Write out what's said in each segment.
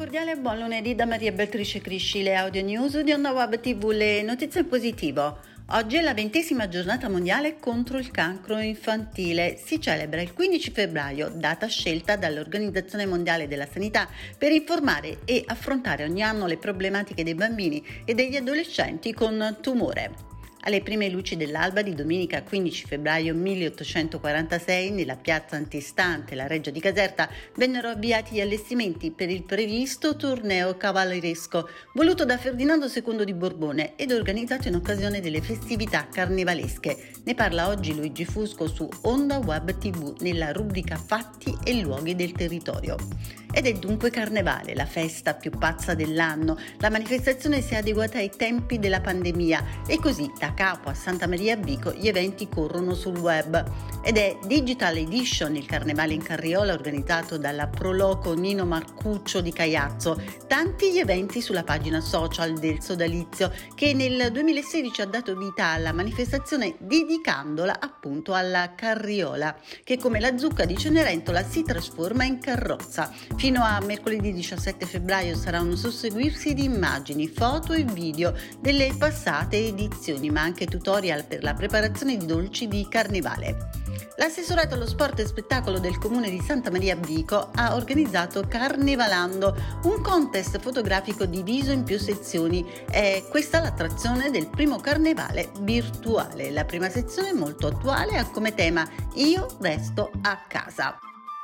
cordiale buon lunedì da Maria Beatrice Crisci, le audio news di Onda Web TV, le notizie in positivo. Oggi è la ventesima giornata mondiale contro il cancro infantile. Si celebra il 15 febbraio, data scelta dall'Organizzazione Mondiale della Sanità per informare e affrontare ogni anno le problematiche dei bambini e degli adolescenti con tumore. Alle prime luci dell'alba di domenica 15 febbraio 1846, nella piazza antistante la Reggia di Caserta, vennero avviati gli allestimenti per il previsto torneo cavalleresco, voluto da Ferdinando II di Borbone ed organizzato in occasione delle festività carnevalesche. Ne parla oggi Luigi Fusco su Onda Web TV nella rubrica Fatti e luoghi del territorio. Ed è dunque Carnevale, la festa più pazza dell'anno. La manifestazione si è adeguata ai tempi della pandemia e così da capo a Santa Maria Bico gli eventi corrono sul web. Ed è Digital Edition, il carnevale in carriola organizzato dalla Proloco Nino Marcuccio di Caiazzo. Tanti gli eventi sulla pagina social del sodalizio che nel 2016 ha dato vita alla manifestazione dedicandola appunto alla carriola che come la zucca di Cenerentola si trasforma in carrozza. Fino a mercoledì 17 febbraio sarà un susseguirsi di immagini, foto e video delle passate edizioni, ma anche tutorial per la preparazione di dolci di carnevale. L'assessorato allo sport e spettacolo del comune di Santa Maria Vico ha organizzato Carnevalando, un contest fotografico diviso in più sezioni. È questa l'attrazione del primo carnevale virtuale. La prima sezione molto attuale ha come tema Io resto a casa.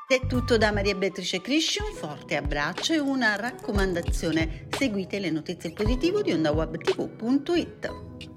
È tutto da Maria Beatrice Crisci, un forte abbraccio e una raccomandazione. Seguite le notizie positive di ondawebtv.it.